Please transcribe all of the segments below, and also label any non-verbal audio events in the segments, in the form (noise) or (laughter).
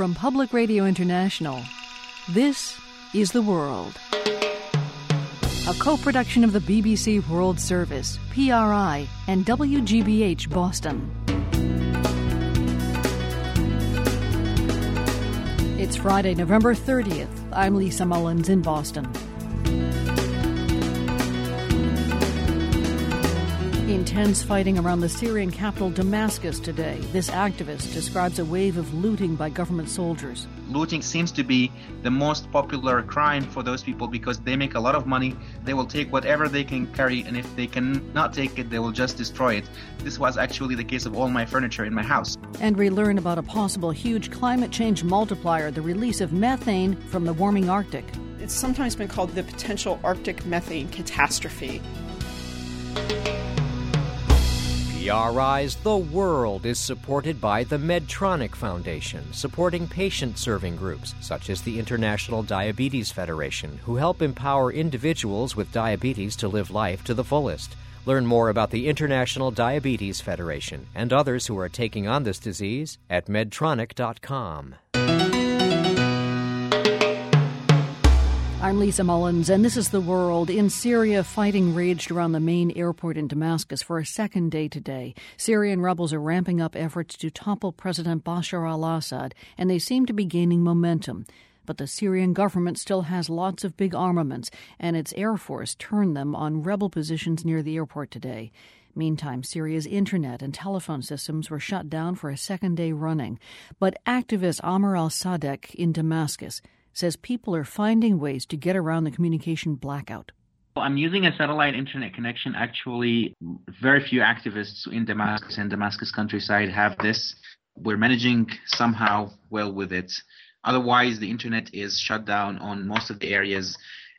From Public Radio International, this is The World. A co production of the BBC World Service, PRI, and WGBH Boston. It's Friday, November 30th. I'm Lisa Mullins in Boston. Intense fighting around the Syrian capital Damascus today. This activist describes a wave of looting by government soldiers. Looting seems to be the most popular crime for those people because they make a lot of money. They will take whatever they can carry, and if they cannot take it, they will just destroy it. This was actually the case of all my furniture in my house. And we learn about a possible huge climate change multiplier the release of methane from the warming Arctic. It's sometimes been called the potential Arctic methane catastrophe. PRI's The World is supported by the Medtronic Foundation, supporting patient serving groups such as the International Diabetes Federation, who help empower individuals with diabetes to live life to the fullest. Learn more about the International Diabetes Federation and others who are taking on this disease at medtronic.com. I'm Lisa Mullins, and this is The World. In Syria, fighting raged around the main airport in Damascus for a second day today. Syrian rebels are ramping up efforts to topple President Bashar al Assad, and they seem to be gaining momentum. But the Syrian government still has lots of big armaments, and its air force turned them on rebel positions near the airport today. Meantime, Syria's internet and telephone systems were shut down for a second day running. But activist Amr al Sadek in Damascus says people are finding ways to get around the communication blackout. I'm using a satellite internet connection. Actually, very few activists in Damascus and Damascus countryside have this. We're managing somehow well with it. Otherwise, the internet is shut down on most of the areas.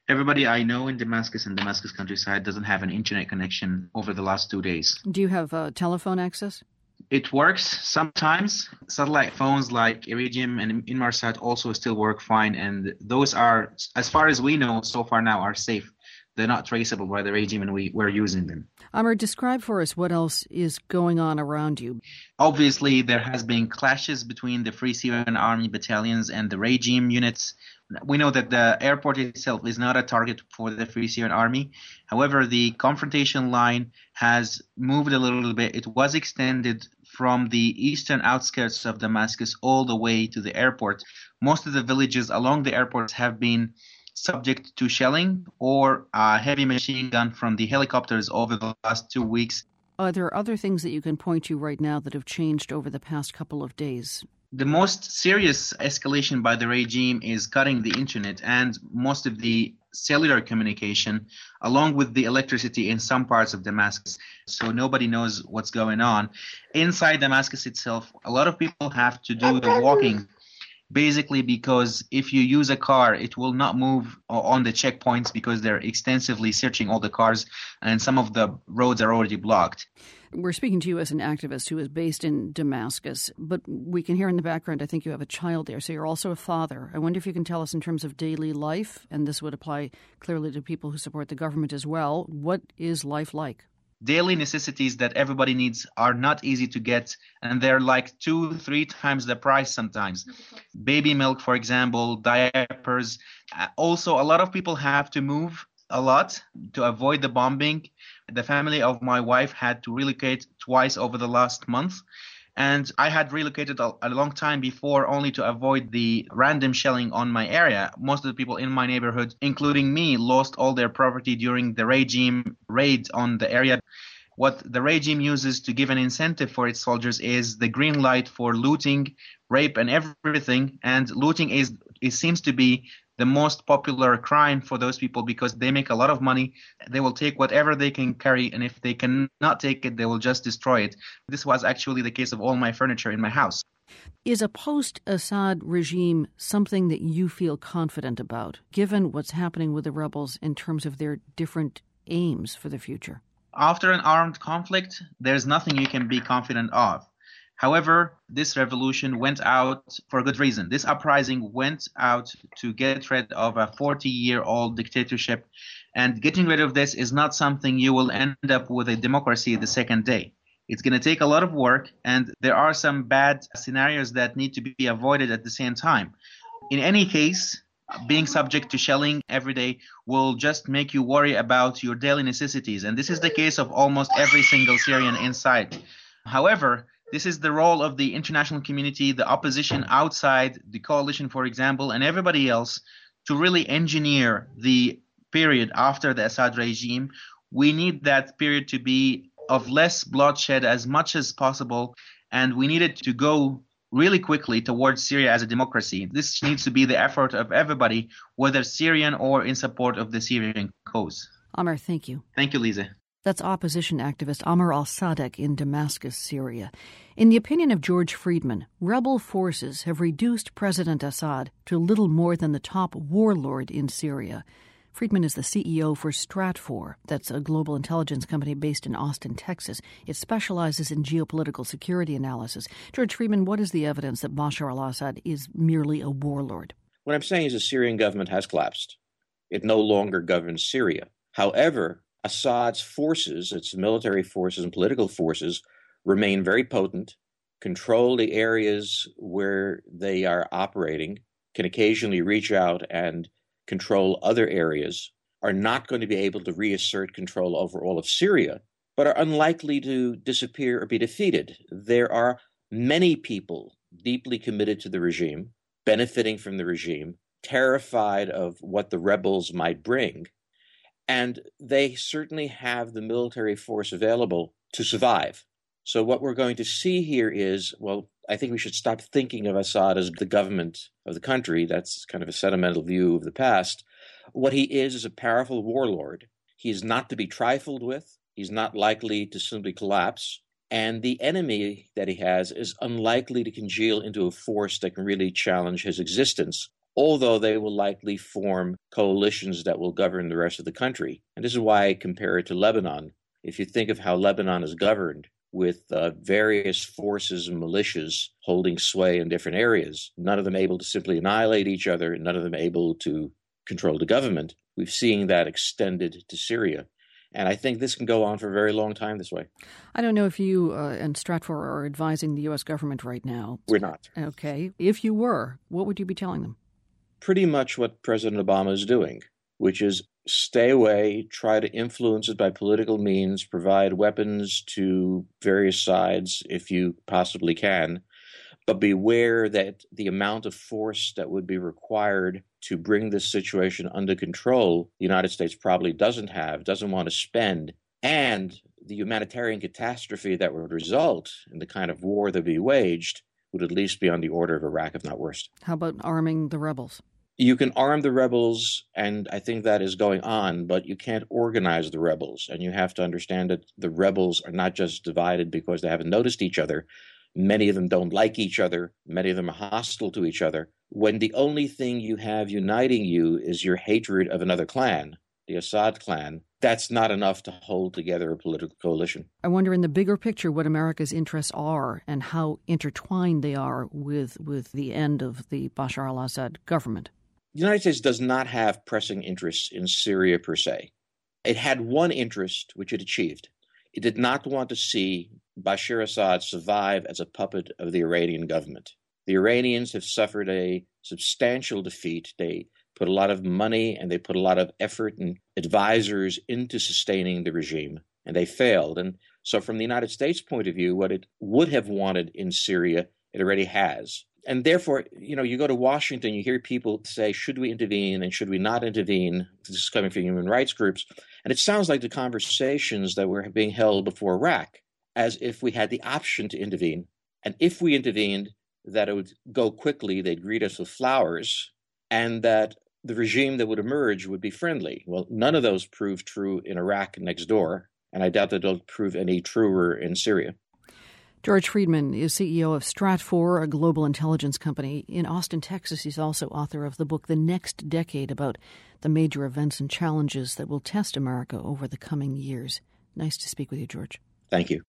Everybody I know in Damascus and Damascus countryside doesn't have an internet connection over the last two days. Do you have uh, telephone access? It works sometimes. Satellite phones like Iridium and Inmarsat also still work fine, and those are, as far as we know so far now, are safe. They're not traceable by the regime, and we, we're using them. Amr, describe for us what else is going on around you. Obviously, there has been clashes between the Free Syrian Army battalions and the regime units we know that the airport itself is not a target for the Free Syrian Army. However, the confrontation line has moved a little bit. It was extended from the eastern outskirts of Damascus all the way to the airport. Most of the villages along the airport have been subject to shelling or a heavy machine gun from the helicopters over the last two weeks. Are there other things that you can point to right now that have changed over the past couple of days? The most serious escalation by the regime is cutting the internet and most of the cellular communication along with the electricity in some parts of Damascus. So nobody knows what's going on. Inside Damascus itself a lot of people have to do the walking basically because if you use a car it will not move on the checkpoints because they're extensively searching all the cars and some of the roads are already blocked we're speaking to you as an activist who is based in Damascus, but we can hear in the background, I think you have a child there, so you're also a father. I wonder if you can tell us in terms of daily life, and this would apply clearly to people who support the government as well. What is life like? Daily necessities that everybody needs are not easy to get and they're like two three times the price sometimes. Baby milk for example diapers. Uh, also a lot of people have to move a lot to avoid the bombing. The family of my wife had to relocate twice over the last month. And I had relocated a, a, long time before only to avoid the random shelling on my area. Most of the people in my neighborhood, including me, lost all their property during the regime raid on the area. What the regime uses to give an incentive for its soldiers is the green light for looting, rape, and everything. And looting is it seems to be the most popular crime for those people because they make a lot of money. They will take whatever they can carry, and if they cannot take it, they will just destroy it. This was actually the case of all my furniture in my house. Is a post Assad regime something that you feel confident about, given what's happening with the rebels in terms of their different aims for the future? After an armed conflict, there's nothing you can be confident of. However, this revolution went out for a good reason. This uprising went out to get rid of a 40 year old dictatorship. And getting rid of this is not something you will end up with a democracy the second day. It's going to take a lot of work, and there are some bad scenarios that need to be avoided at the same time. In any case, being subject to shelling every day will just make you worry about your daily necessities. And this is the case of almost every single Syrian inside. However, this is the role of the international community, the opposition outside, the coalition, for example, and everybody else to really engineer the period after the Assad regime. We need that period to be of less bloodshed as much as possible, and we need it to go really quickly towards Syria as a democracy. This needs to be the effort of everybody, whether Syrian or in support of the Syrian cause. Amr, thank you. Thank you, Lisa. That's opposition activist Amr al Sadek in Damascus, Syria. In the opinion of George Friedman, rebel forces have reduced President Assad to little more than the top warlord in Syria. Friedman is the CEO for Stratfor. That's a global intelligence company based in Austin, Texas. It specializes in geopolitical security analysis. George Friedman, what is the evidence that Bashar al Assad is merely a warlord? What I'm saying is the Syrian government has collapsed. It no longer governs Syria. However, Assad's forces, its military forces and political forces, remain very potent, control the areas where they are operating, can occasionally reach out and control other areas, are not going to be able to reassert control over all of Syria, but are unlikely to disappear or be defeated. There are many people deeply committed to the regime, benefiting from the regime, terrified of what the rebels might bring, and they certainly have the military force available to survive. So, what we're going to see here is well, I think we should stop thinking of Assad as the government of the country. That's kind of a sentimental view of the past. What he is is a powerful warlord. He is not to be trifled with. He's not likely to simply collapse. And the enemy that he has is unlikely to congeal into a force that can really challenge his existence, although they will likely form coalitions that will govern the rest of the country. And this is why I compare it to Lebanon. If you think of how Lebanon is governed, with uh, various forces and militias holding sway in different areas, none of them able to simply annihilate each other, none of them able to control the government. We've seen that extended to Syria. And I think this can go on for a very long time this way. I don't know if you uh, and Stratfor are advising the U.S. government right now. We're not. Okay. If you were, what would you be telling them? Pretty much what President Obama is doing, which is stay away, try to influence it by political means, provide weapons to various sides if you possibly can, but beware that the amount of force that would be required to bring this situation under control, the United States probably doesn't have, doesn't want to spend, and the humanitarian catastrophe that would result in the kind of war that would be waged would at least be on the order of Iraq, if not worse. How about arming the rebels? You can arm the rebels, and I think that is going on, but you can't organize the rebels. And you have to understand that the rebels are not just divided because they haven't noticed each other. Many of them don't like each other. Many of them are hostile to each other. When the only thing you have uniting you is your hatred of another clan, the Assad clan, that's not enough to hold together a political coalition. I wonder, in the bigger picture, what America's interests are and how intertwined they are with, with the end of the Bashar al Assad government. The United States does not have pressing interests in Syria per se. It had one interest, which it achieved. It did not want to see Bashar Assad survive as a puppet of the Iranian government. The Iranians have suffered a substantial defeat. They put a lot of money and they put a lot of effort and advisors into sustaining the regime, and they failed. And so, from the United States' point of view, what it would have wanted in Syria, it already has and therefore, you know, you go to Washington, you hear people say, should we intervene and should we not intervene? This is coming from human rights groups. And it sounds like the conversations that were being held before Iraq, as if we had the option to intervene. And if we intervened, that it would go quickly, they'd greet us with flowers, and that the regime that would emerge would be friendly. Well, none of those proved true in Iraq next door, and I doubt that they'll prove any truer in Syria. George Friedman is CEO of Stratfor, a global intelligence company. In Austin, Texas, he's also author of the book The Next Decade about the major events and challenges that will test America over the coming years. Nice to speak with you, George. Thank you.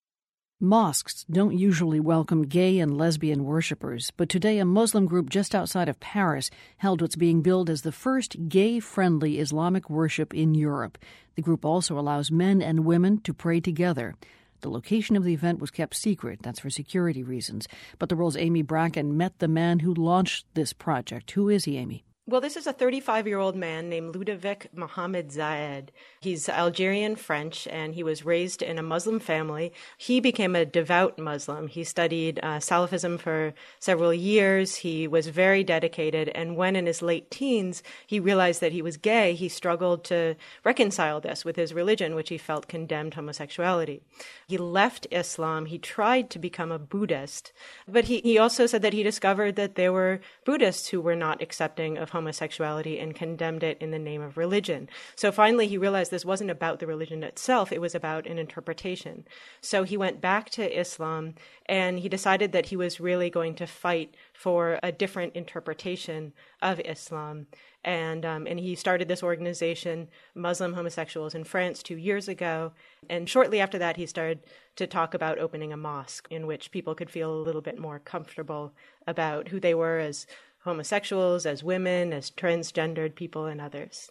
Mosques don't usually welcome gay and lesbian worshippers, but today a Muslim group just outside of Paris held what's being billed as the first gay friendly Islamic worship in Europe. The group also allows men and women to pray together. The location of the event was kept secret. That's for security reasons. But the world's Amy Bracken met the man who launched this project. Who is he, Amy? Well, this is a 35 year old man named Ludovic Mohamed Zahed. He's Algerian French and he was raised in a Muslim family. He became a devout Muslim. He studied uh, Salafism for several years. He was very dedicated. And when in his late teens he realized that he was gay, he struggled to reconcile this with his religion, which he felt condemned homosexuality. He left Islam. He tried to become a Buddhist, but he, he also said that he discovered that there were Buddhists who were not accepting of homosexuality and condemned it in the name of religion. So finally, he realized this wasn't about the religion itself, it was about an interpretation. So he went back to Islam and he decided that he was really going to fight for a different interpretation of Islam. And, um, and he started this organization, Muslim Homosexuals in France, two years ago. And shortly after that, he started to talk about opening a mosque in which people could feel a little bit more comfortable about who they were as homosexuals, as women, as transgendered people, and others.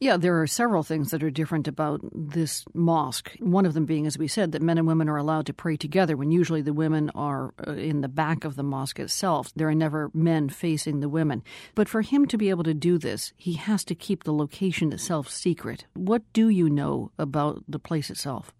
Yeah, there are several things that are different about this mosque. One of them being, as we said, that men and women are allowed to pray together when usually the women are uh, in the back of the mosque itself. There are never men facing the women. But for him to be able to do this, he has to keep the location itself secret. What do you know about the place itself?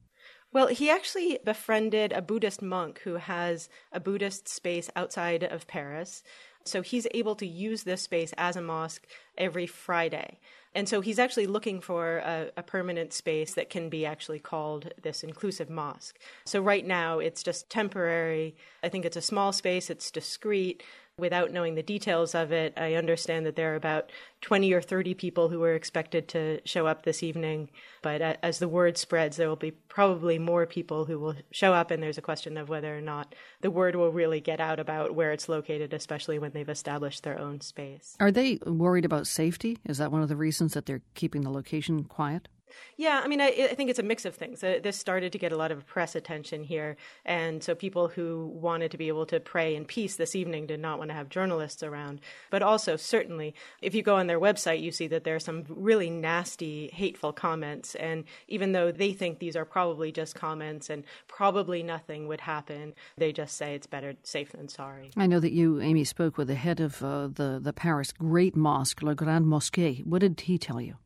Well, he actually befriended a Buddhist monk who has a Buddhist space outside of Paris. So he's able to use this space as a mosque every Friday. And so he's actually looking for a, a, permanent space that can be actually called this inclusive mosque. So right now it's just temporary. I think it's a small space, it's discreet. Without knowing the details of it, I understand that there are about 20 or 30 people who are expected to show up this evening. But as the word spreads, there will be probably more people who will show up, and there's a question of whether or not the word will really get out about where it's located, especially when they've established their own space. Are they worried about safety? Is that one of the reasons that they're keeping the location quiet? Yeah, I mean, I, I, think it's a mix of things. Uh, this started to get a lot of press attention here, and so people who wanted to be able to pray in peace this evening did not want to have journalists around. But also, certainly, if you go on their website, you see that there are some really nasty, hateful comments. And even though they think these are probably just comments and probably nothing would happen, they just say it's better safe than sorry. I know that you, Amy, spoke with the head of uh, the the Paris Great Mosque, La Grande Mosquée. What did he tell you?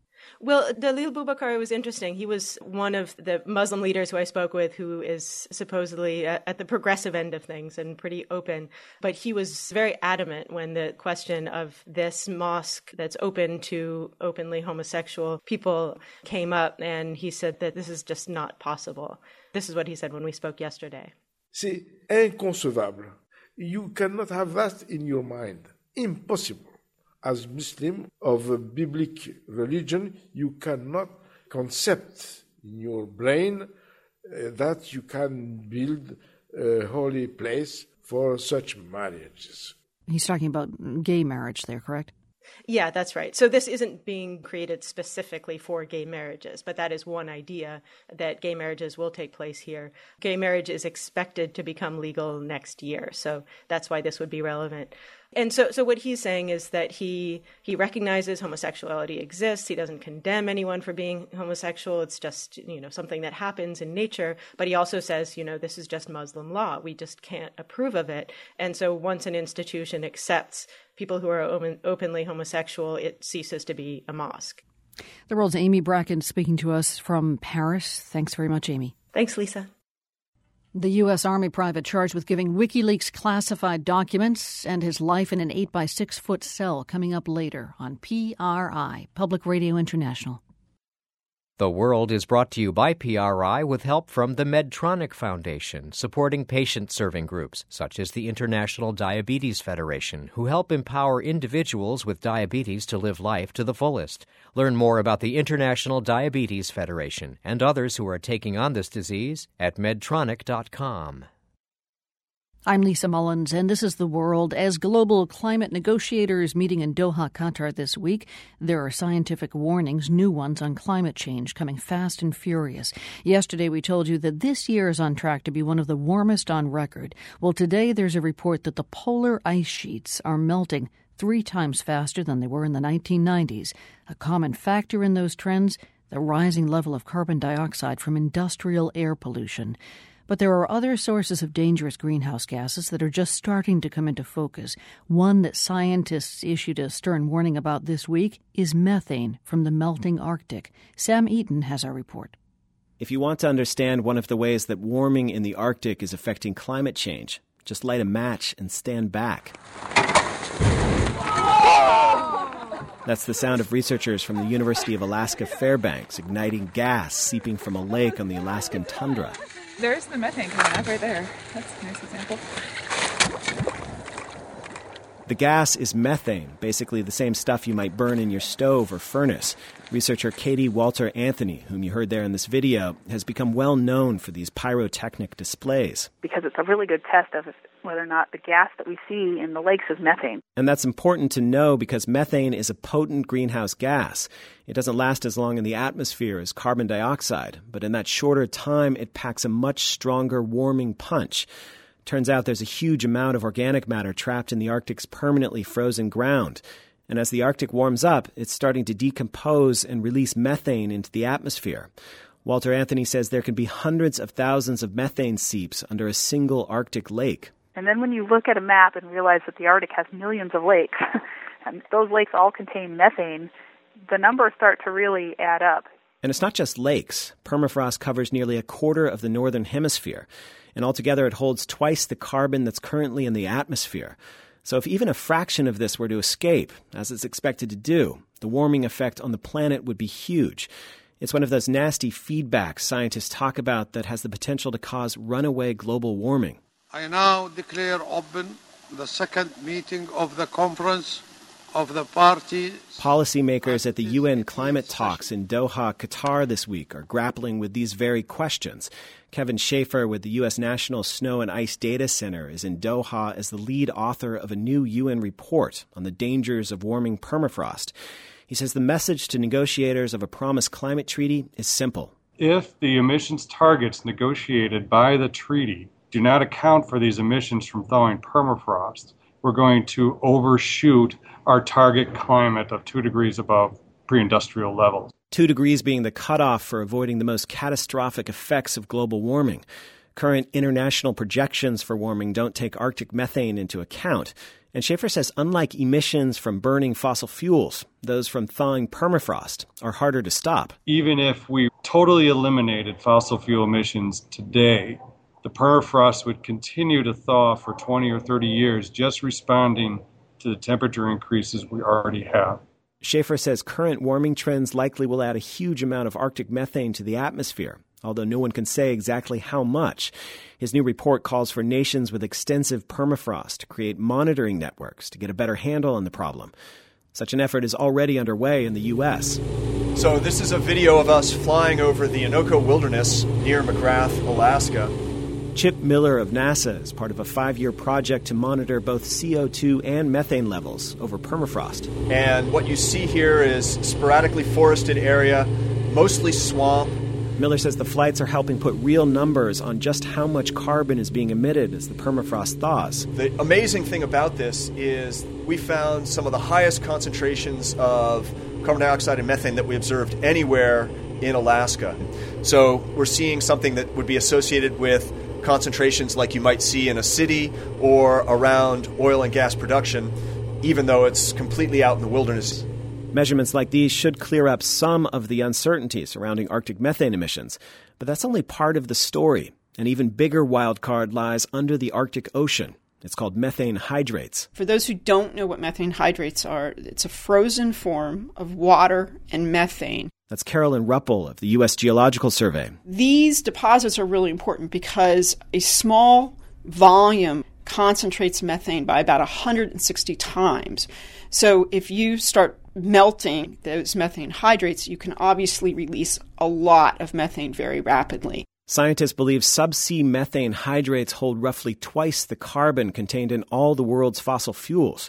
Well, Dalil Boubakeur was interesting. He was one of the Muslim leaders who I spoke with who is supposedly at the progressive end of things and pretty open. But he was very adamant when the question of this mosque that's open to openly homosexual people came up. And he said that this is just not possible. This is what he said when we spoke yesterday. C'est inconcevable. You cannot have that in your mind. Impossible as Muslim of a biblical religion, you cannot concept in your brain uh, that you can build a holy place for such marriages. He's talking about gay marriage there, correct? Yeah, that's right. So this isn't being created specifically for gay marriages, but that is one idea that gay marriages will take place here. Gay marriage is expected to become legal next year, so that's why this would be relevant and so so what he's saying is that he he recognizes homosexuality exists. He doesn't condemn anyone for being homosexual. It's just you know something that happens in nature. But he also says you know this is just muslim law. We just can't approve of it. And so once an institution accepts people who are open, openly homosexual it ceases to be a mosque. The world's amy bracken speaking to us from paris. Thanks very much amy. Thanks lisa the U.S. Army private charged with giving WikiLeaks classified documents and his life in an 8 by 6 foot cell coming up later on PRI, Public Radio International. The World is brought to you by PRI with help from the Medtronic Foundation, supporting patient serving groups such as the International Diabetes Federation, who help empower individuals with diabetes to live life to the fullest. Learn more about the International Diabetes Federation and others who are taking on this disease at medtronic.com. I'm Lisa Mullins, and this is The World. As global climate negotiators meeting in Doha, Qatar this week, there are scientific warnings, new ones on climate change, coming fast and furious. Yesterday, we told you that this year is on track to be one of the warmest on record. Well, today, there's a report that the polar ice sheets are melting three times faster than they were in the 1990s. A common factor in those trends, the rising level of carbon dioxide from industrial air pollution. But there are other sources of dangerous greenhouse gases that are just starting to come into focus. One that scientists issued a stern warning about this week is methane from the melting Arctic. Sam Eaton has our report. If you want to understand one of the ways that warming in the Arctic is affecting climate change, just light a match and stand back. That's the sound of researchers from the University of Alaska Fairbanks igniting gas seeping from a lake on the Alaskan tundra. There's the methane coming up right there. That's a nice example. The gas is methane, basically the same stuff you might burn in your stove or furnace. Researcher Katie Walter Anthony, whom you heard there in this video, has become well known for these pyrotechnic displays. Because it's a really good test of whether or not the gas that we see in the lakes is methane. And that's important to know because methane is a potent greenhouse gas. It doesn't last as long in the atmosphere as carbon dioxide, but in that shorter time, it packs a much stronger warming punch. Turns out there's a huge amount of organic matter trapped in the Arctic's permanently frozen ground. And as the Arctic warms up, it's starting to decompose and release methane into the atmosphere. Walter Anthony says there can be hundreds of thousands of methane seeps under a single Arctic lake. And then when you look at a map and realize that the Arctic has millions of lakes, (laughs) and those lakes all contain methane, the numbers start to really add up. And it's not just lakes. Permafrost covers nearly a quarter of the northern hemisphere and altogether it holds twice the carbon that's currently in the atmosphere. So, if even a fraction of this were to escape, as it's expected to do, the warming effect on the planet would be huge. It's one of those nasty feedbacks scientists talk about that has the potential to cause runaway global warming. I now declare open the second meeting of the Conference of the Parties. Policymakers at the UN climate talks in Doha, Qatar this week are grappling with these very questions. Kevin Schaefer with the U.S. National Snow and Ice Data Center is in Doha as the lead author of a new UN report on the dangers of warming permafrost. He says the message to negotiators of a promised climate treaty is simple. If the emissions targets negotiated by the treaty do not account for these emissions from thawing permafrost, we're going to overshoot our target climate of two degrees above pre industrial levels. Two degrees being the cutoff for avoiding the most catastrophic effects of global warming. Current international projections for warming don't take Arctic methane into account. And Schaefer says unlike emissions from burning fossil fuels, those from thawing permafrost are harder to stop. Even if we totally eliminated fossil fuel emissions today, the permafrost would continue to thaw for 20 or 30 years, just responding to the temperature increases we already have. Schaefer says current warming trends likely will add a huge amount of Arctic methane to the atmosphere, although no one can say exactly how much. His new report calls for nations with extensive permafrost to create monitoring networks to get a better handle on the problem. Such an effort is already underway in the U.S. So, this is a video of us flying over the Innoko Wilderness near McGrath, Alaska. Chip Miller of NASA is part of a five year project to monitor both CO2 and methane levels over permafrost. And what you see here is sporadically forested area, mostly swamp. Miller says the flights are helping put real numbers on just how much carbon is being emitted as the permafrost thaws. The amazing thing about this is we found some of the highest concentrations of carbon dioxide and methane that we observed anywhere in Alaska. So we're seeing something that would be associated with concentrations like you might see in a city or around oil and gas production, even though it's completely out in the wilderness. Measurements like these should clear up some of the uncertainty surrounding Arctic methane emissions, but that's only part of the story. An even bigger wild card lies under the Arctic Ocean. It's called methane hydrates. For those who don't know what methane hydrates are, it's a frozen form of water and methane that's Carolyn Ruppel of the U.S. Geological Survey. These deposits are really important because a small volume concentrates methane by about 160 times. So if you start melting those methane hydrates, you can obviously release a lot of methane very rapidly. Scientists believe subsea methane hydrates hold roughly twice the carbon contained in all the world's fossil fuels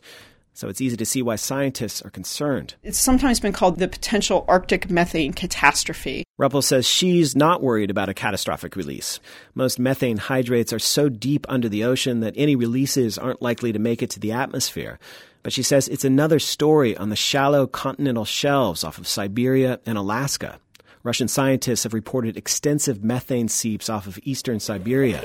so it's easy to see why scientists are concerned. It's sometimes been called the potential Arctic methane catastrophe. Ruppel says she's not worried about a catastrophic release. Most methane hydrates are so deep under the ocean that any releases aren't likely to make it to the atmosphere. But she says it's another story on the shallow continental shelves off of Siberia and Alaska. Russian scientists have reported extensive methane seeps off of eastern Siberia.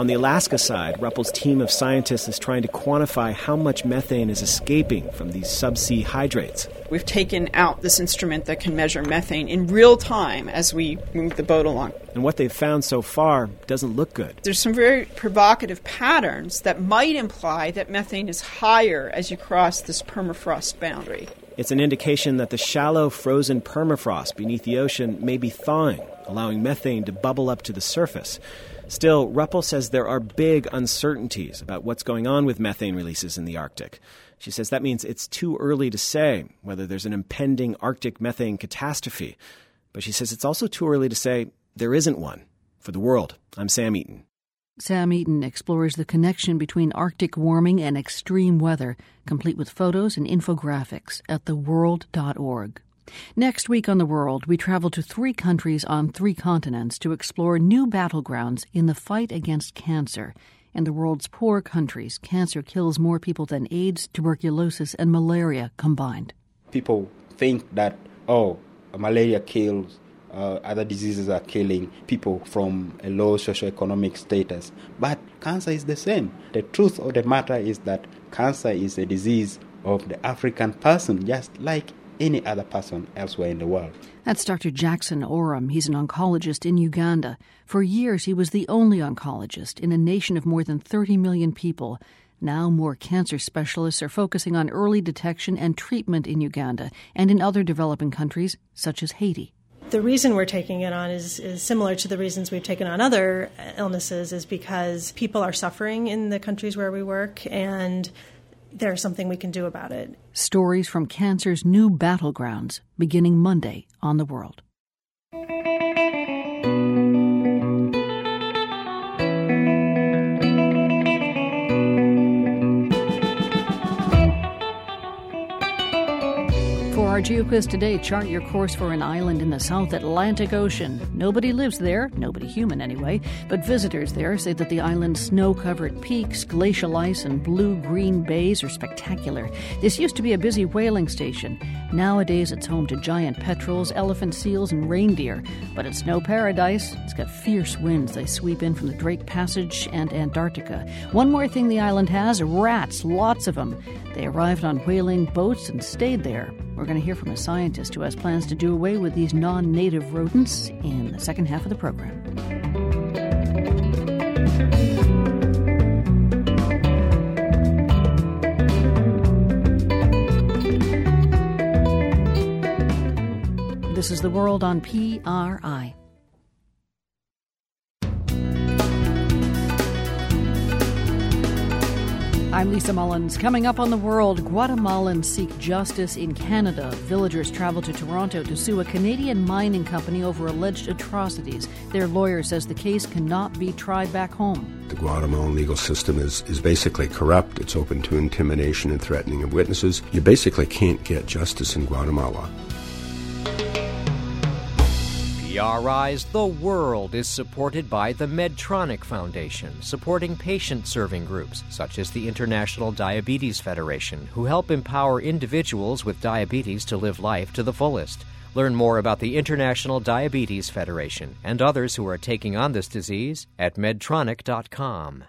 On the Alaska side, Ruppel's team of scientists is trying to quantify how much methane is escaping from these subsea hydrates. We've taken out this instrument that can measure methane in real time as we move the boat along. And what they've found so far doesn't look good. There's some very provocative patterns that might imply that methane is higher as you cross this permafrost boundary. It's an indication that the shallow, frozen permafrost beneath the ocean may be thawing, allowing methane to bubble up to the surface. Still, Ruppel says there are big uncertainties about what's going on with methane releases in the Arctic. She says that means it's too early to say whether there's an impending Arctic methane catastrophe. But she says it's also too early to say there isn't one. For the world, I'm Sam Eaton. Sam Eaton explores the connection between Arctic warming and extreme weather, complete with photos and infographics at theworld.org. Next week on The World, we travel to three countries on three continents to explore new battlegrounds in the fight against cancer. In the world's poor countries, cancer kills more people than AIDS, tuberculosis, and malaria combined. People think that, oh, malaria kills, uh, other diseases are killing people from a low socioeconomic status. But cancer is the same. The truth of the matter is that cancer is a disease of the African person, just like any other person elsewhere in the world. That's Dr. Jackson Orem. He's an oncologist in Uganda. For years, he was the only oncologist in a nation of more than 30 million people. Now, more cancer specialists are focusing on early detection and treatment in Uganda and in other developing countries, such as Haiti. The reason we're taking it on is, is similar to the reasons we've taken on other illnesses, is because people are suffering in the countries where we work, and there's something we can do about it. Stories from cancer's new battlegrounds beginning Monday on the world. Our GeoQuiz today, chart your course for an island in the South Atlantic Ocean. Nobody lives there, nobody human anyway, but visitors there say that the island's snow covered peaks, glacial ice, and blue green bays are spectacular. This used to be a busy whaling station. Nowadays, it's home to giant petrels, elephant seals, and reindeer. But it's no paradise. It's got fierce winds. They sweep in from the Drake Passage and Antarctica. One more thing the island has rats, lots of them. They arrived on whaling boats and stayed there. We're going to hear from a scientist who has plans to do away with these non native rodents in the second half of the program. This is The World on PRI. I'm Lisa Mullins. Coming up on the world, Guatemalans seek justice in Canada. Villagers travel to Toronto to sue a Canadian mining company over alleged atrocities. Their lawyer says the case cannot be tried back home. The Guatemalan legal system is, is basically corrupt. It's open to intimidation and threatening of witnesses. You basically can't get justice in Guatemala. PRI's The World is supported by the Medtronic Foundation, supporting patient serving groups such as the International Diabetes Federation, who help empower individuals with diabetes to live life to the fullest. Learn more about the International Diabetes Federation and others who are taking on this disease at medtronic.com.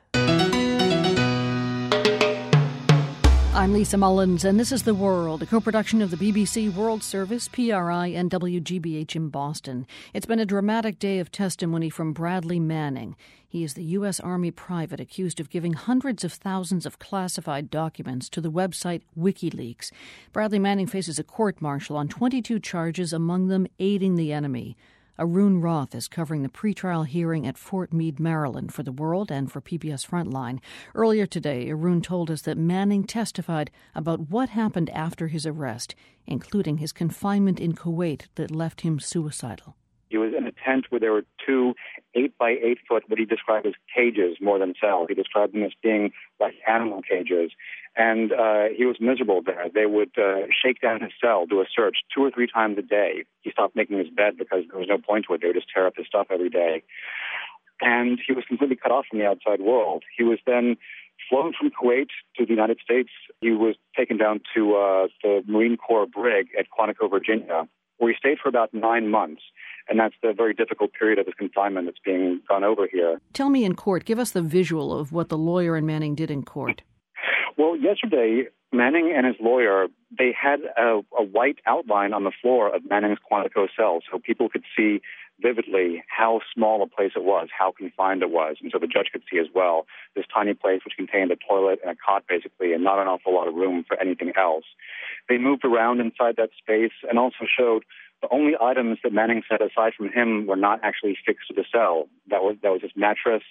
I'm Lisa Mullins, and this is The World, a co production of the BBC World Service, PRI, and WGBH in Boston. It's been a dramatic day of testimony from Bradley Manning. He is the U.S. Army private accused of giving hundreds of thousands of classified documents to the website WikiLeaks. Bradley Manning faces a court martial on 22 charges, among them aiding the enemy. Arun Rath is covering the pretrial hearing at Fort Meade, Maryland for The World and for PBS Frontline. Earlier today, Arun told us that Manning testified about what happened after his arrest, including his confinement in Kuwait that left him suicidal. He was in a tent where there were two eight by eight foot, what he described as cages more than cells. He described them as being like animal cages. And uh, he was miserable there. They would uh, shake down his cell, do a search two or three times a day. He stopped making his bed because there was no point to it. They would just tear up his stuff every day. And he was completely cut off from the outside world. He was then flown from Kuwait to the United States. He was taken down to uh, the Marine Corps brig at Quantico, Virginia, where he stayed for about nine months. And that's the very difficult period of his confinement that's being gone over here. Tell me in court, give us the visual of what the lawyer and Manning did in court. Well, yesterday, Manning and his lawyer, they had a, a white outline on the floor of Manning's Quantico cell so people could see vividly how small a place it was, how confined it was. And so the judge could see as well this tiny place which contained a toilet and a cot basically and not an awful lot of room for anything else. They moved around inside that space and also showed the only items that Manning said aside from him were not actually fixed to the cell. That was that was his mattress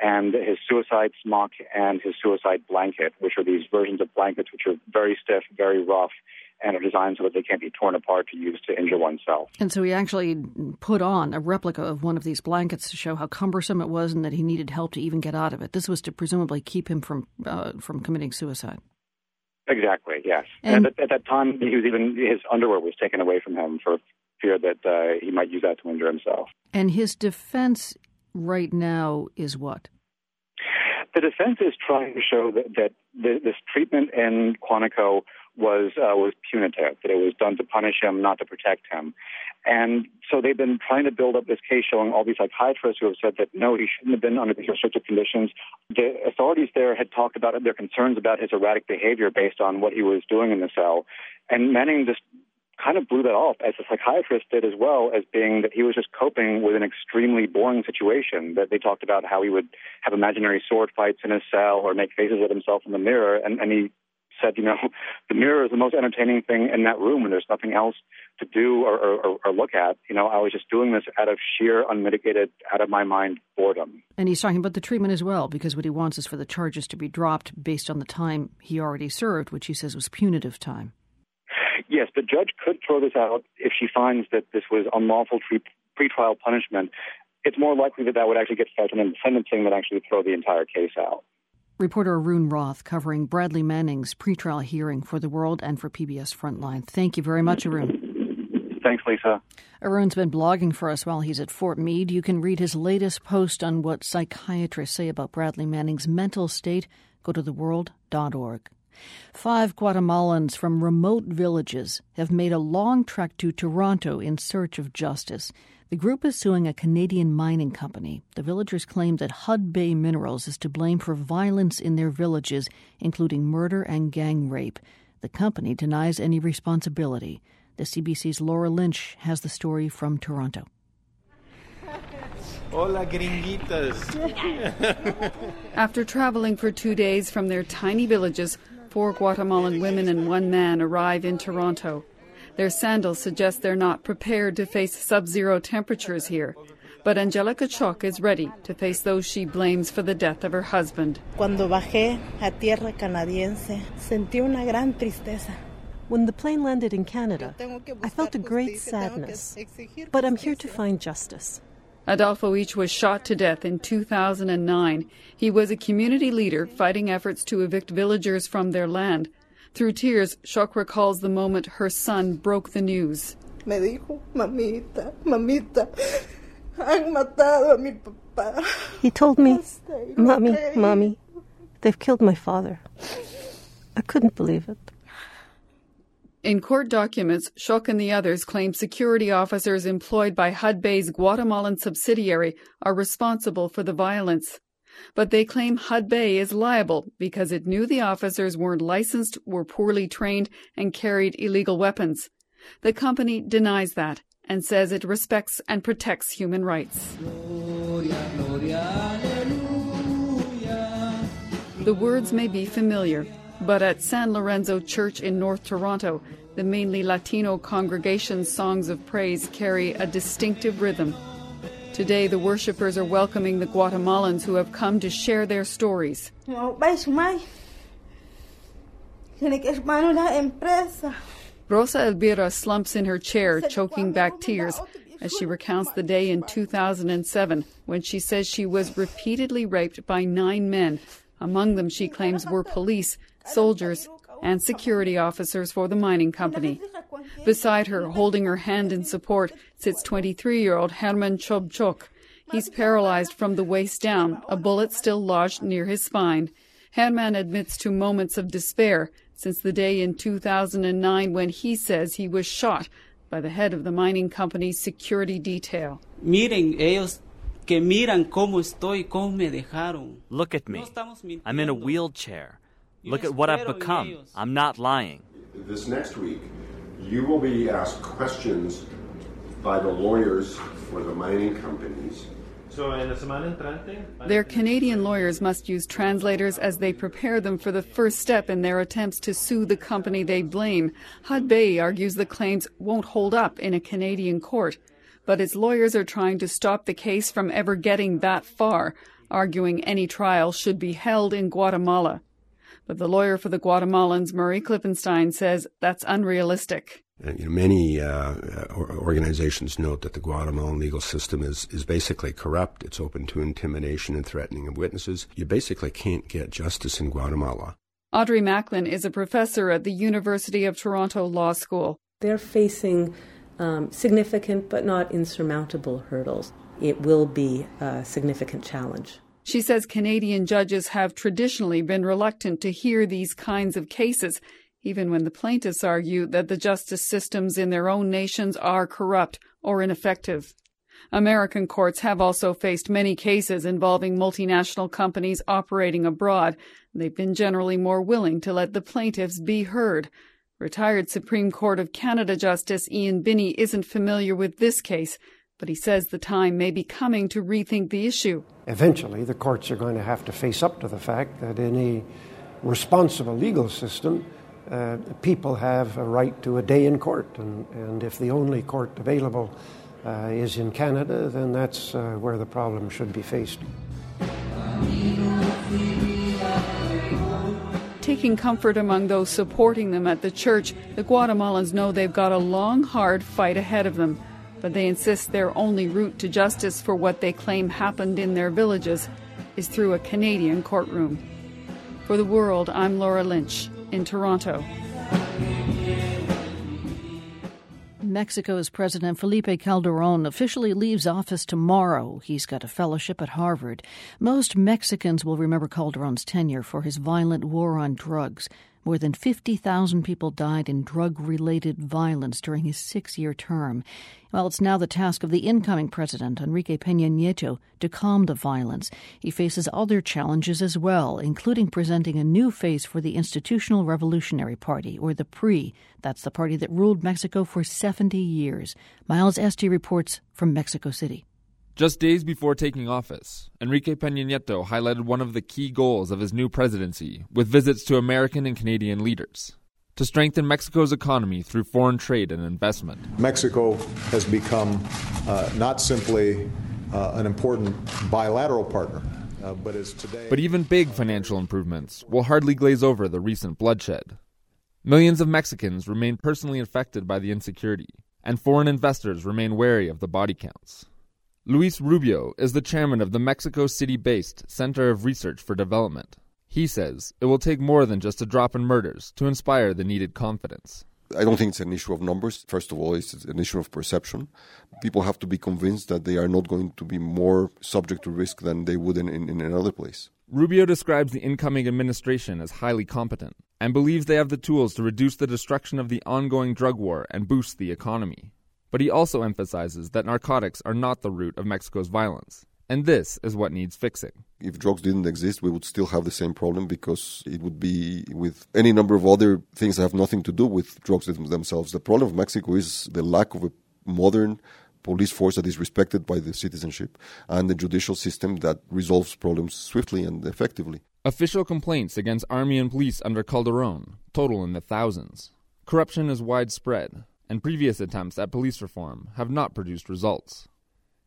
and his suicide smock and his suicide blanket, which are these versions of blankets which are very stiff, very rough, and are designed so that they can't be torn apart to use to injure oneself. And so he actually put on a replica of one of these blankets to show how cumbersome it was and that he needed help to even get out of it. This was to presumably keep him from uh, from committing suicide. Exactly. Yes. And, and at, at, that time, he was even his underwear was taken away from him for fear that uh, he might use that to injure himself. And his defense right now is what? The defense is trying to show that, that this treatment in Quantico was uh, was punitive, that it was done to punish him, not to protect him. And so they've been trying to build up this case showing all these psychiatrists who have said that no, he shouldn't have been under these restrictive conditions. The authorities there had talked about their concerns about his erratic behavior based on what he was doing in the cell. And Manning just kind of blew that off, as the psychiatrist did as well, as being that he was just coping with an extremely boring situation. That they talked about how he would have imaginary sword fights in his cell or make faces at himself in the mirror, and, and he said, you know, (laughs) the mirror is the most entertaining thing in that room, and there's nothing else to do or, or, or look at. You know, I was just doing this out of sheer, unmitigated, out of my mind boredom. And he's talking about the treatment as well, because what he wants is for the charges to be dropped based on the time he already served, which he says was punitive time. Yes, the judge could throw this out if she finds that this was unlawful pre- pretrial punishment. It's more likely that that would actually get felt in sentencing than actually throw the entire case out. Reporter Arun Rath covering Bradley Manning's pretrial hearing for The World and for PBS Frontline. Thank you very much, Arun. Thanks, Lisa. Arun's been blogging for us while he's at Fort Meade. You can read his latest post on what psychiatrists say about Bradley Manning's mental state. Go to theworld.org. Five Guatemalans from remote villages have made a long trek to Toronto in search of justice. The group is suing a Canadian mining company. The villagers claim that Hudbay Minerals is to blame for violence in their villages, including murder and gang rape. The company denies any responsibility. The CBC's Laura Lynch has the story from Toronto. Hola, gringuitas. After traveling for two days from their tiny villages, four Guatemalan women and one man arrive in Toronto. Their sandals suggest they're not prepared to face sub zero temperatures here. But Angelica Choc is ready to face those she blames for the death of her husband. Cuando bajé a tierra canadiense, sentí una gran tristeza. When the plane landed in Canada, I felt a great sadness. But I'm here to find justice. Adolfo Ich was shot to death in 2009. He was a community leader fighting efforts to evict villagers from their land. Through tears, Choc recalls the moment her son broke the news. Me dijo, mamita, mamita, han matado a mi papá. He told me, Mommy, Mommy, they've killed my father. I couldn't believe it. In court documents, Choc and the others claim security officers employed by Hudbay's Guatemalan subsidiary are responsible for the violence. But they claim Hudbay is liable because it knew the officers weren't licensed, were poorly trained, and carried illegal weapons. The company denies that and says it respects and protects human rights. Gloria, Gloria, the words may be familiar, but at San Lorenzo Church in North Toronto, the mainly Latino congregation's songs of praise carry a distinctive rhythm. Today, the worshippers are welcoming the Guatemalans who have come to share their stories. Rosa Elvira slumps in her chair, choking back tears, as she recounts the day in 2007 when she says she was repeatedly raped by nine men. Among them, she claims, were police soldiers, and security officers for the mining company. Beside her, holding her hand in support, sits 23 year old Herman Chobchok. He's paralyzed from the waist down, a bullet still lodged near his spine. Herman admits to moments of despair since the day in 2009 when he says he was shot by the head of the mining company's security detail. Miren, ellos que miran cómo estoy, cómo me dejaron. Look at me. I'm in a wheelchair. Look at what I've become. I'm not lying. This next week, you will be asked questions by the lawyers for the mining companies. Their Canadian lawyers must use translators as they prepare them for the first step in their attempts to sue the company they blame. Hudbay argues the claims won't hold up in a Canadian court, but its lawyers are trying to stop the case from ever getting that far, arguing any trial should be held in Guatemala. But the lawyer for the Guatemalans, Murray Klippenstein, says that's unrealistic. Uh, you know, many uh, organizations note that the Guatemalan legal system is, is basically corrupt. It's open to intimidation and threatening of witnesses. You basically can't get justice in Guatemala. Audrey Macklin is a professor at the University of Toronto Law School. They're facing um, significant but not insurmountable hurdles. It will be a significant challenge. She says Canadian judges have traditionally been reluctant to hear these kinds of cases, even when the plaintiffs argue that the justice systems in their own nations are corrupt or ineffective. American courts have also faced many cases involving multinational companies operating abroad. They've been generally more willing to let the plaintiffs be heard. Retired Supreme Court of Canada Justice Ian Binnie isn't familiar with this case, but he says the time may be coming to rethink the issue. Eventually, the courts are going to have to face up to the fact that in a responsible legal system, uh, people have a right to a day in court. And, and if the only court available uh, is in Canada, then that's uh, where the problem should be faced. Taking comfort among those supporting them at the church, the Guatemalans know they've got a long, hard fight ahead of them but they insist their only route to justice for what they claim happened in their villages is through a Canadian courtroom. For the world, I'm Laura Lynch in Toronto. Mexico's President Felipe Calderon officially leaves office tomorrow. He's got a fellowship at Harvard. Most Mexicans will remember Calderon's tenure for his violent war on drugs. More than 50,000 people died in drug related violence during his six year term. Well, it's now the task of the incoming president, Enrique Peña Nieto, to calm the violence. He faces other challenges as well, including presenting a new face for the Institutional Revolutionary Party, or the PRI. That's the party that ruled Mexico for 70 years. Miles Estey reports from Mexico City. Just days before taking office, Enrique Peña Nieto highlighted one of the key goals of his new presidency with visits to American and Canadian leaders to strengthen Mexico's economy through foreign trade and investment. Mexico has become uh, not simply uh, an important bilateral partner, uh, but is today. But even big financial improvements will hardly glaze over the recent bloodshed. Millions of Mexicans remain personally affected by the insecurity, and foreign investors remain wary of the body counts. Luis Rubio is the chairman of the Mexico City based Center of Research for Development. He says it will take more than just a drop in murders to inspire the needed confidence. I don't think it's an issue of numbers. First of all, it's an issue of perception. People have to be convinced that they are not going to be more subject to risk than they would in, in, in another place. Rubio describes the incoming administration as highly competent and believes they have the tools to reduce the destruction of the ongoing drug war and boost the economy. But he also emphasizes that narcotics are not the root of Mexico's violence. And this is what needs fixing. If drugs didn't exist, we would still have the same problem because it would be with any number of other things that have nothing to do with drugs themselves. The problem of Mexico is the lack of a modern police force that is respected by the citizenship and the judicial system that resolves problems swiftly and effectively. Official complaints against army and police under Calderon total in the thousands. Corruption is widespread, and previous attempts at police reform have not produced results.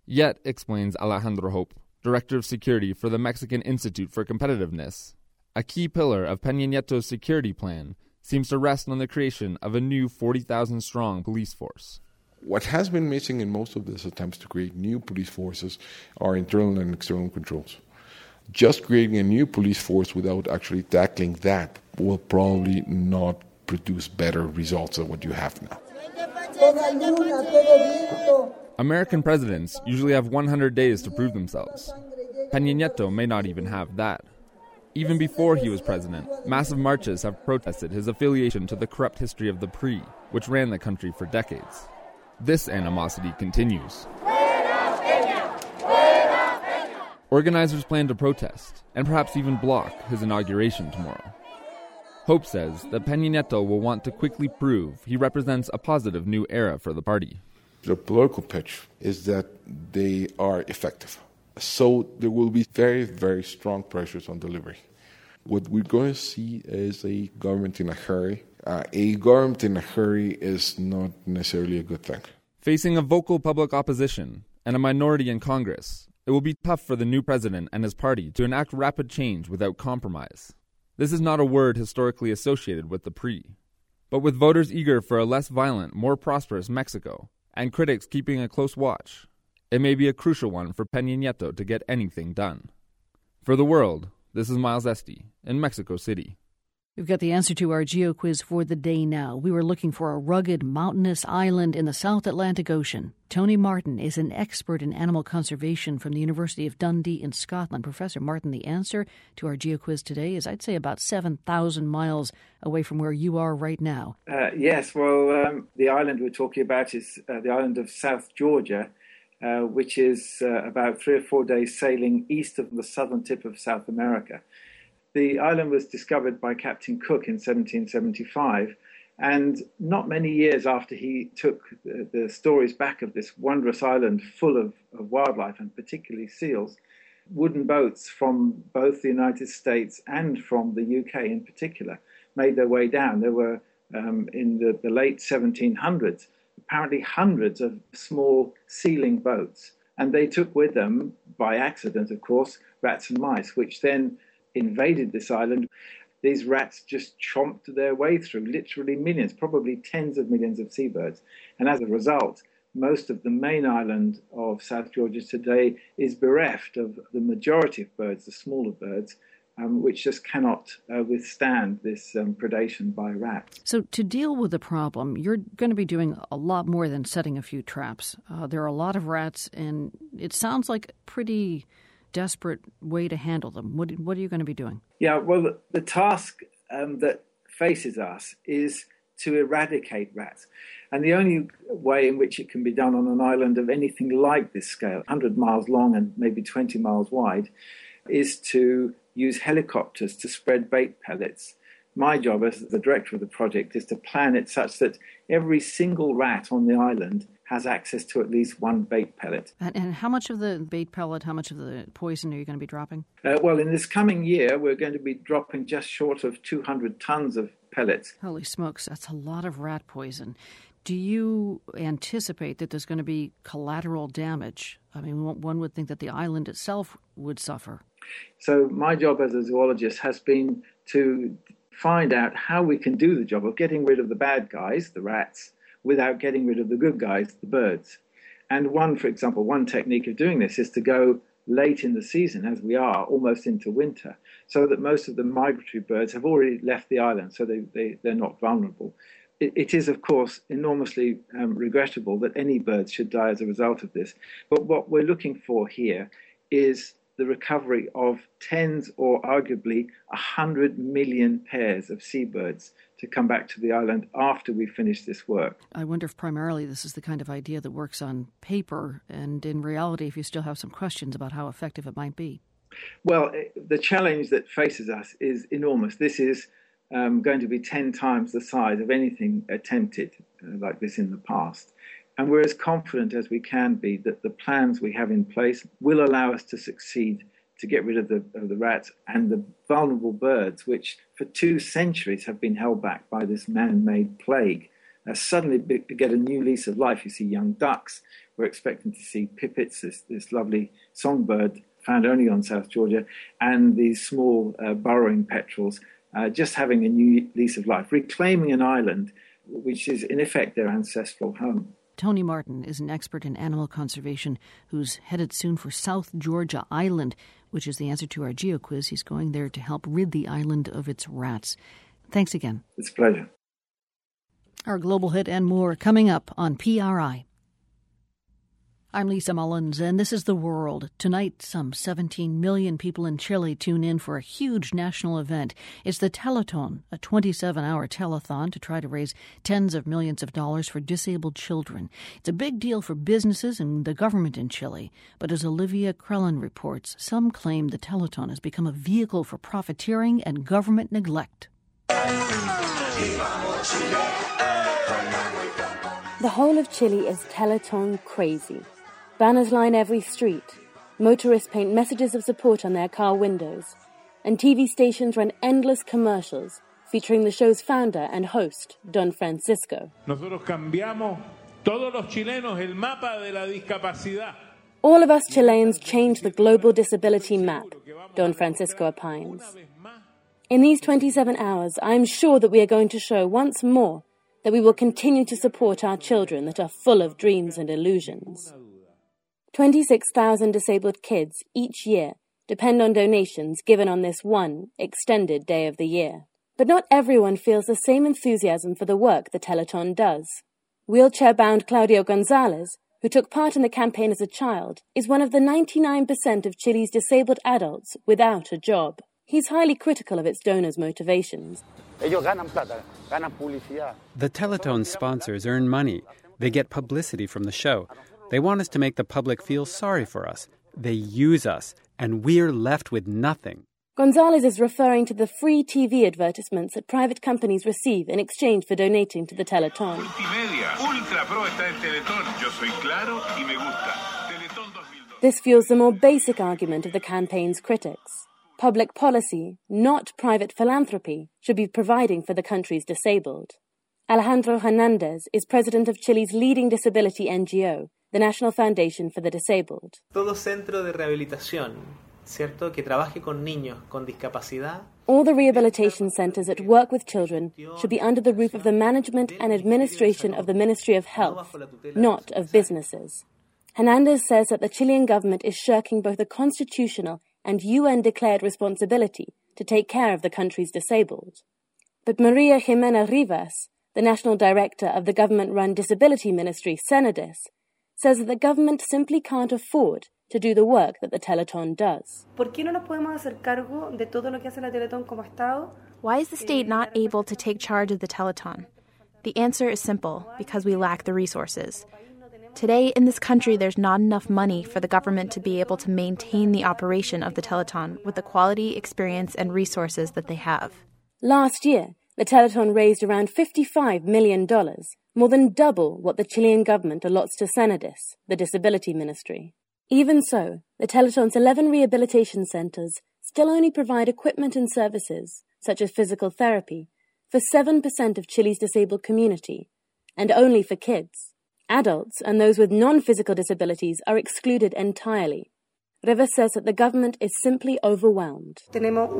Yet, explains Alejandro Hope, Director of Security for the Mexican Institute for Competitiveness, a key pillar of Peña Nieto's security plan seems to rest on the creation of a new 40,000 strong police force. What has been missing in most of these attempts to create new police forces are internal and external controls. Just creating a new police force without actually tackling that will probably not produce better results than what you have now. American presidents usually have 100 days to prove themselves. Peña Nieto may not even have that. Even before he was president, massive marches have protested his affiliation to the corrupt history of the PRI, which ran the country for decades. This animosity continues. Organizers plan to protest, and perhaps even block, his inauguration tomorrow. Hope says that Peña Nieto will want to quickly prove he represents a positive new era for the party. The political pitch is that they are effective. So there will be very, very strong pressures on delivery. What we're going to see is a government in a hurry. Uh, a government in a hurry is not necessarily a good thing. Facing a vocal public opposition and a minority in Congress, it will be tough for the new president and his party to enact rapid change without compromise. This is not a word historically associated with the PRI. But with voters eager for a less violent, more prosperous Mexico, and critics keeping a close watch, it may be a crucial one for Peña Nieto to get anything done. For the world, this is Miles Esty in Mexico City. We've got the answer to our geo quiz for the day now. We were looking for a rugged, mountainous island in the South Atlantic Ocean. Tony Martin is an expert in animal conservation from the University of Dundee in Scotland. Professor Martin, the answer to our geo quiz today is, I'd say, about 7,000 miles away from where you are right now. Uh, yes, well, um, the island we're talking about is uh, the island of South Georgia. Uh, which is uh, about three or four days sailing east of the southern tip of South America. The island was discovered by Captain Cook in 1775, and not many years after he took the, the stories back of this wondrous island full of, of wildlife and particularly seals, wooden boats from both the United States and from the UK in particular made their way down. There were, um, in the, the, late 1700s, apparently hundreds of small sealing boats. And they took with them, by accident, of course, rats and mice, which then invaded this island, these rats just chomped their way through literally millions, probably tens of millions of seabirds. And as a result, most of the main island of South Georgia today is bereft of the majority of birds, the smaller birds, um, which just cannot uh, withstand this um, predation by rats. So, to deal with the problem, you're going to be doing a lot more than setting a few traps. Uh, there are a lot of rats, and it sounds like pretty desperate way to handle them? What, what are you going to be doing? Yeah, well, the, the task um, that faces us is to eradicate rats. And the only way in which it can be done on an island of anything like this scale, 100 miles long and maybe 20 miles wide, is to use helicopters to spread bait pellets. My job as the director of the project is to plan it such that every single rat on the island has access to at least one bait pellet. And, and, how much of the bait pellet, how much of the poison are you going to be dropping? Uh, well, in this coming year, we're going to be dropping just short of 200 tons of pellets. Holy smokes, that's a lot of rat poison. Do you anticipate that there's going to be collateral damage? I mean, one would think that the island itself would suffer. So, my job as a zoologist has been to find out how we can do the job of getting rid of the bad guys, the rats, without getting rid of the good guys, the birds. And one, for example, one technique of doing this is to go late in the season, as we are, almost into winter, so that most of the migratory birds have already left the island, so they, they, they're not vulnerable. It, it is, of course, enormously um, regrettable that any birds should die as a result of this. But what we're looking for here is the recovery of tens or arguably 100 million pairs of seabirds to come back to the island after we finish this work. I wonder if primarily this is the kind of idea that works on paper, and in reality, if you still have some questions about how effective it might be. Well, eh, the challenge that faces us is enormous. This is um, going to be 10 times the size of anything attempted uh, like this in the past. And we're as confident as we can be that the plans we have in place will allow us to succeed to get rid of the, of the rats and the vulnerable birds, which for two centuries have been held back by this man made plague. Uh, suddenly get a new lease of life. You see young ducks. We're expecting to see pipits, this, this lovely songbird found only on South Georgia, and these small uh, burrowing petrels uh, just having a new lease of life, reclaiming an island which is in effect their ancestral home. Tony Martin is an expert in animal conservation who's headed soon for South Georgia Island, which is the answer to our geo quiz. He's going there to help rid the island of its rats. Thanks again. It's a pleasure. Our global hit and more coming up on PRI. I'm Lisa Mullins, and this is The World. Tonight, some 17 million people in Chile tune in for a huge national event. It's the Teleton, a 27 hour telethon to try to raise tens of millions of dollars for disabled children. It's a big deal for businesses and the government in Chile, but as Olivia Crellin reports, some claim the Teleton has become a vehicle for profiteering and government neglect. The whole of Chile is Teleton crazy. Banners line every street. Motorists paint messages of support on their car windows. And TV stations run endless commercials featuring the show's founder and host, Don Francisco. Nosotros cambiamos todos los chilenos el mapa de la discapacidad. All of us Chileans change the global disability map, Don Francisco opines. In these 27 hours, I am sure that we are going to show once more that we will continue to support our children that are full of dreams and illusions. 26,000 disabled kids each year depend on donations given on this one extended day of the year. But not everyone feels the same enthusiasm for the work the Teleton does. Wheelchair bound Claudio Gonzalez, who took part in the campaign as a child, is one of the 99% of Chile's disabled adults without a job. He's highly critical of its donors' motivations. The Teleton sponsors earn money. They get publicity from the show. They want us to make the public feel sorry for us. They use us, and we're left with nothing. Gonzalez is referring to the free TV advertisements that private companies receive in exchange for donating to the Teleton. This fuels the more basic argument of the campaign's critics. Public policy, not private philanthropy, should be providing for the country's disabled. Alejandro Hernandez is president of Chile's leading disability NGO, the National Foundation for the Disabled. Todo centro de rehabilitación, ¿cierto? Que trabaje con niños con discapacidad. All the rehabilitation centers that work with children should be under the roof of the management and administration of the Ministry of Health, not of businesses. Hernandez says that the Chilean government is shirking both a constitutional and UN declared responsibility to take care of the country's disabled. But Maria Jimena Rivas, the national director of the government run disability ministry, Senadis, says that the government simply can't afford to do the work that the Teleton does. Why is the state not able to take charge of the Teleton? The answer is simple because we lack the resources. Today, in this country, there's not enough money for the government to be able to maintain the operation of the Teleton with the quality, experience, and resources that they have. Last year, the Teleton raised around $55 million, more than double what the Chilean government allots to Senadis, the disability ministry. Even so, the Teleton's 11 rehabilitation centers still only provide equipment and services, such as physical therapy, for 7% of Chile's disabled community, and only for kids. Adults and those with non physical disabilities are excluded entirely. Rivas says that the government is simply overwhelmed. There are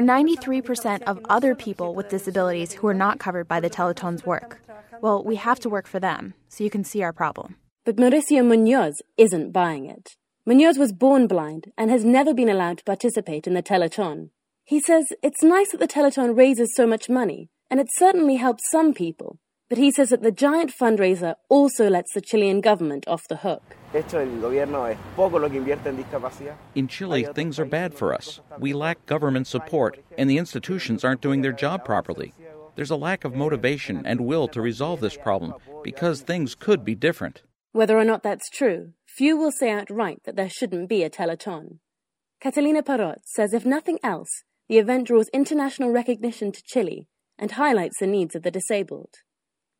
93% of other people with disabilities who are not covered by the Teleton's work. Well, we have to work for them, so you can see our problem. But Mauricio Munoz isn't buying it. Munoz was born blind and has never been allowed to participate in the Teleton. He says it's nice that the Teleton raises so much money, and it certainly helps some people, but he says that the giant fundraiser also lets the Chilean government off the hook. In Chile, things are bad for us. We lack government support, and the institutions aren't doing their job properly. There's a lack of motivation and will to resolve this problem because things could be different. Whether or not that's true, few will say outright that there shouldn't be a Teleton. Catalina Parot says if nothing else, the event draws international recognition to Chile and highlights the needs of the disabled.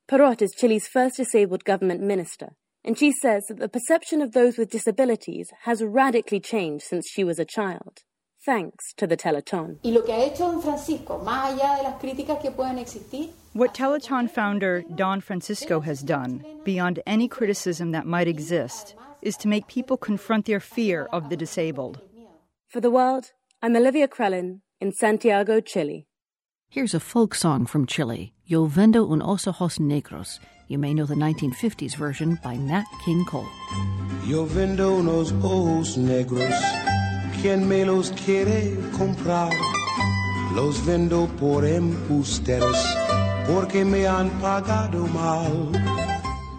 Parot is Chile's first disabled government minister, and she says that the perception of those with disabilities has radically changed since she was a child, thanks to the Teleton. What Teleton founder Don Francisco has done, beyond any criticism that might exist, is to make people confront their fear of the disabled. For the world, I'm Olivia Crellin in Santiago, Chile. Here's a folk song from Chile, Yo vendo un os ojos negros. You may know the 1950s version by Nat King Cole. Yo vendo unos ojos negros. Quien me los quiere comprar? Los vendo por embusteros porque me han pagado mal.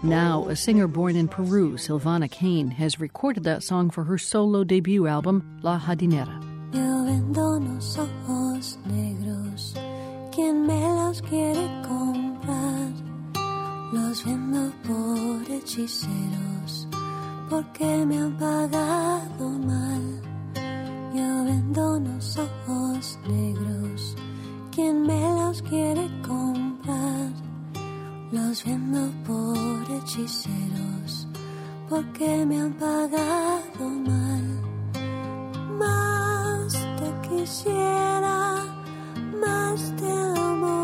Now, a singer born in Peru, Silvana Kane, has recorded that song for her solo debut album, La Jardinera. Yo vendo unos ojos negros, quien me los quiere comprar? Los vendo por hechiceros, porque me han pagado mal. Yo vendo unos ojos negros, quien me los quiere comprar? Los vendo por hechiceros, porque me han pagado mal. Más te quisiera, más te amo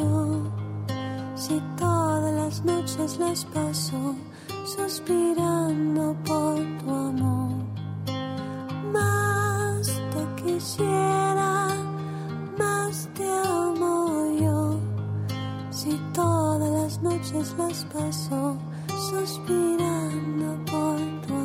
yo. Si todas las noches las paso suspirando por tu amor. Más te quisiera, más te amo yo. Si todas las noches las paso suspirando por tu amor.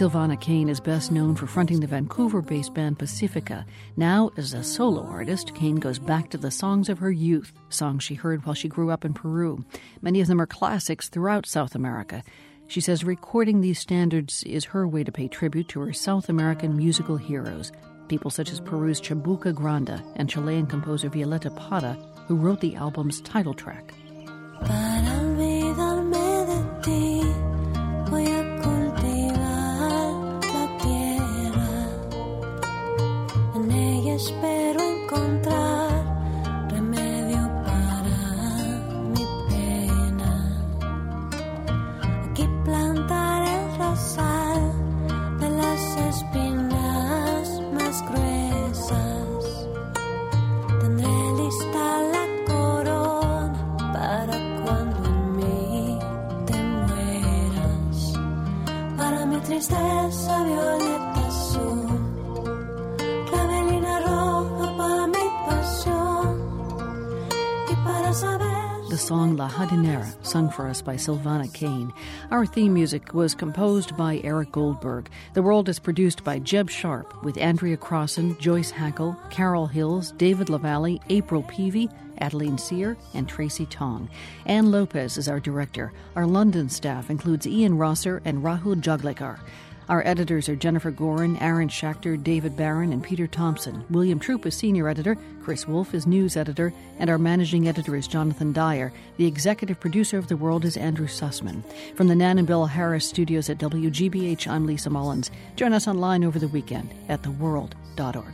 Silvana Kane is best known for fronting the Vancouver based band Pacifika. Now, as a solo artist, Kane goes back to the songs of her youth, songs she heard while she grew up in Peru. Many of them are classics throughout South America. She says recording these standards is her way to pay tribute to her South American musical heroes, people such as Peru's Chabuca Granda and Chilean composer Violeta Parra, who wrote the album's title track. Ella song La Jardinera, sung for us by Silvana Kane. Our theme music was composed by Eric Goldberg. The World is produced by Jeb Sharp with Andrea Crossan, Joyce Hackel, Carol Hills, David Lavalle, April Peavy, Adeline Sire, and Tracy Tong. Ann Lopez is our director. Our London staff includes Ian Rosser and Rahul Jaglekar. Our editors are Jennifer Gorin, Aaron Schachter, David Barron, and Peter Thompson. William Troop is senior editor, Chris Wolf is news editor, and our managing editor is Jonathan Dyer. The executive producer of The World is Andrew Sussman. From the Nan and Bill Harris studios at WGBH, I'm Lisa Mullins. Join us online over the weekend at theworld.org.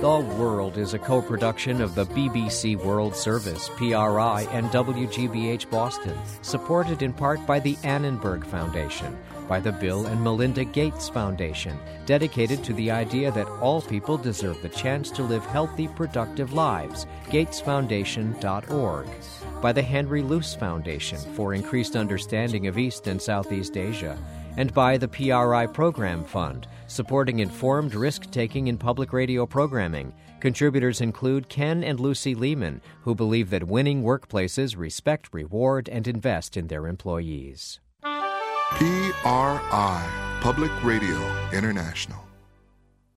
The World is a co production of the BBC World Service, PRI, and WGBH Boston, supported in part by the Annenberg Foundation, by the Bill and Melinda Gates Foundation, dedicated to the idea that all people deserve the chance to live healthy, productive lives, gatesfoundation.org, by the Henry Luce Foundation for increased understanding of East and Southeast Asia, and by the PRI Program Fund, supporting informed risk taking in public radio programming. Contributors include Ken and Lucy Lehman, who believe that winning workplaces respect, reward, and invest in their employees. PRI, Public Radio International.